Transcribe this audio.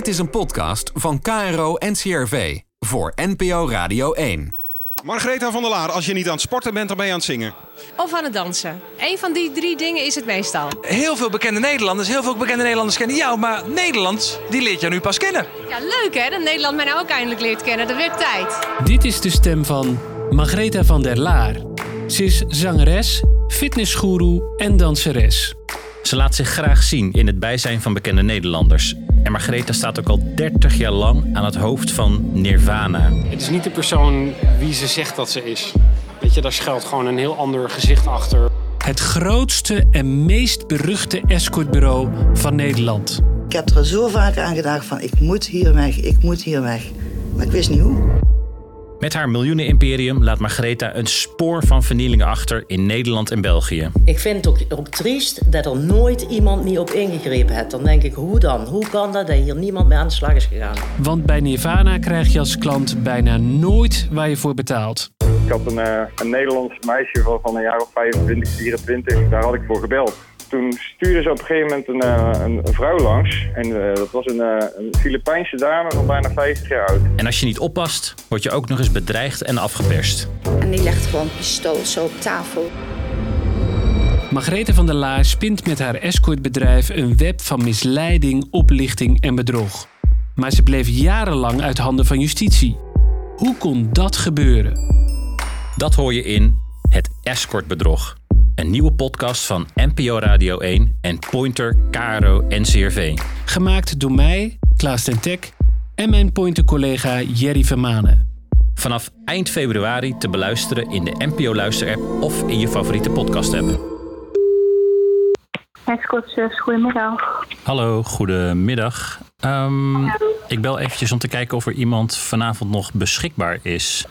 Dit is een podcast van KRO NCRV voor NPO Radio 1. Margaretha van der Laar, als je niet aan het sporten bent, dan ben je aan het zingen. Of aan het dansen. Eén van die drie dingen is het meestal. Heel veel bekende Nederlanders, heel veel bekende Nederlanders kennen jou, maar Nederlands, die leert jou nu pas kennen. Ja, leuk hè, dat Nederland mij nou ook eindelijk leert kennen. Dat werd tijd. Dit is de stem van Margaretha van der Laar. Ze is zangeres, fitnessgoeroe en danseres. Ze laat zich graag zien in het bijzijn van bekende Nederlanders. En Margaretha staat ook al 30 jaar lang aan het hoofd van Nirvana. Het is niet de persoon wie ze zegt dat ze is. Weet je, daar schuilt gewoon een heel ander gezicht achter. Het grootste en meest beruchte escortbureau van Nederland. Ik heb er zo vaak aan gedacht van ik moet hier weg, ik moet hier weg. Maar ik wist niet hoe. Met haar miljoenenimperium laat Margaretha een spoor van vernielingen achter in Nederland en België. Ik vind het ook, ook triest dat er nooit iemand niet op ingegrepen heeft. Dan denk ik, hoe dan? Hoe kan dat dat hier niemand mee aan de slag is gegaan? Want bij Nirvana krijg je als klant bijna nooit waar je voor betaalt. Ik had een, uh, een Nederlands meisje van, van een jaar of 25, 24. Daar had ik voor gebeld. Toen stuurde ze op een gegeven moment een, uh, een, een, vrouw langs. En uh, dat was een, een Filipijnse dame van bijna 50 jaar oud. En als je niet oppast, word je ook nog eens bedreigd en afgeperst. En die legt gewoon pistool zo op tafel. Margrethe van der Laar spint met haar escortbedrijf een web van misleiding, oplichting en bedrog. Maar ze bleef jarenlang uit handen van justitie. Hoe kon dat gebeuren? Dat hoor je in Het Escortbedrog. Een nieuwe podcast van NPO Radio 1 en Pointer KRO NCRV. Gemaakt door mij, Klaas ten Tek, en mijn Pointer-collega Jerry Vermanen. Vanaf eind februari te beluisteren in de NPO Luister-app of in je favoriete podcast-app. Escortservice, goedemiddag. Hallo, goedemiddag. Um, ik bel eventjes om te kijken of er iemand vanavond nog beschikbaar is.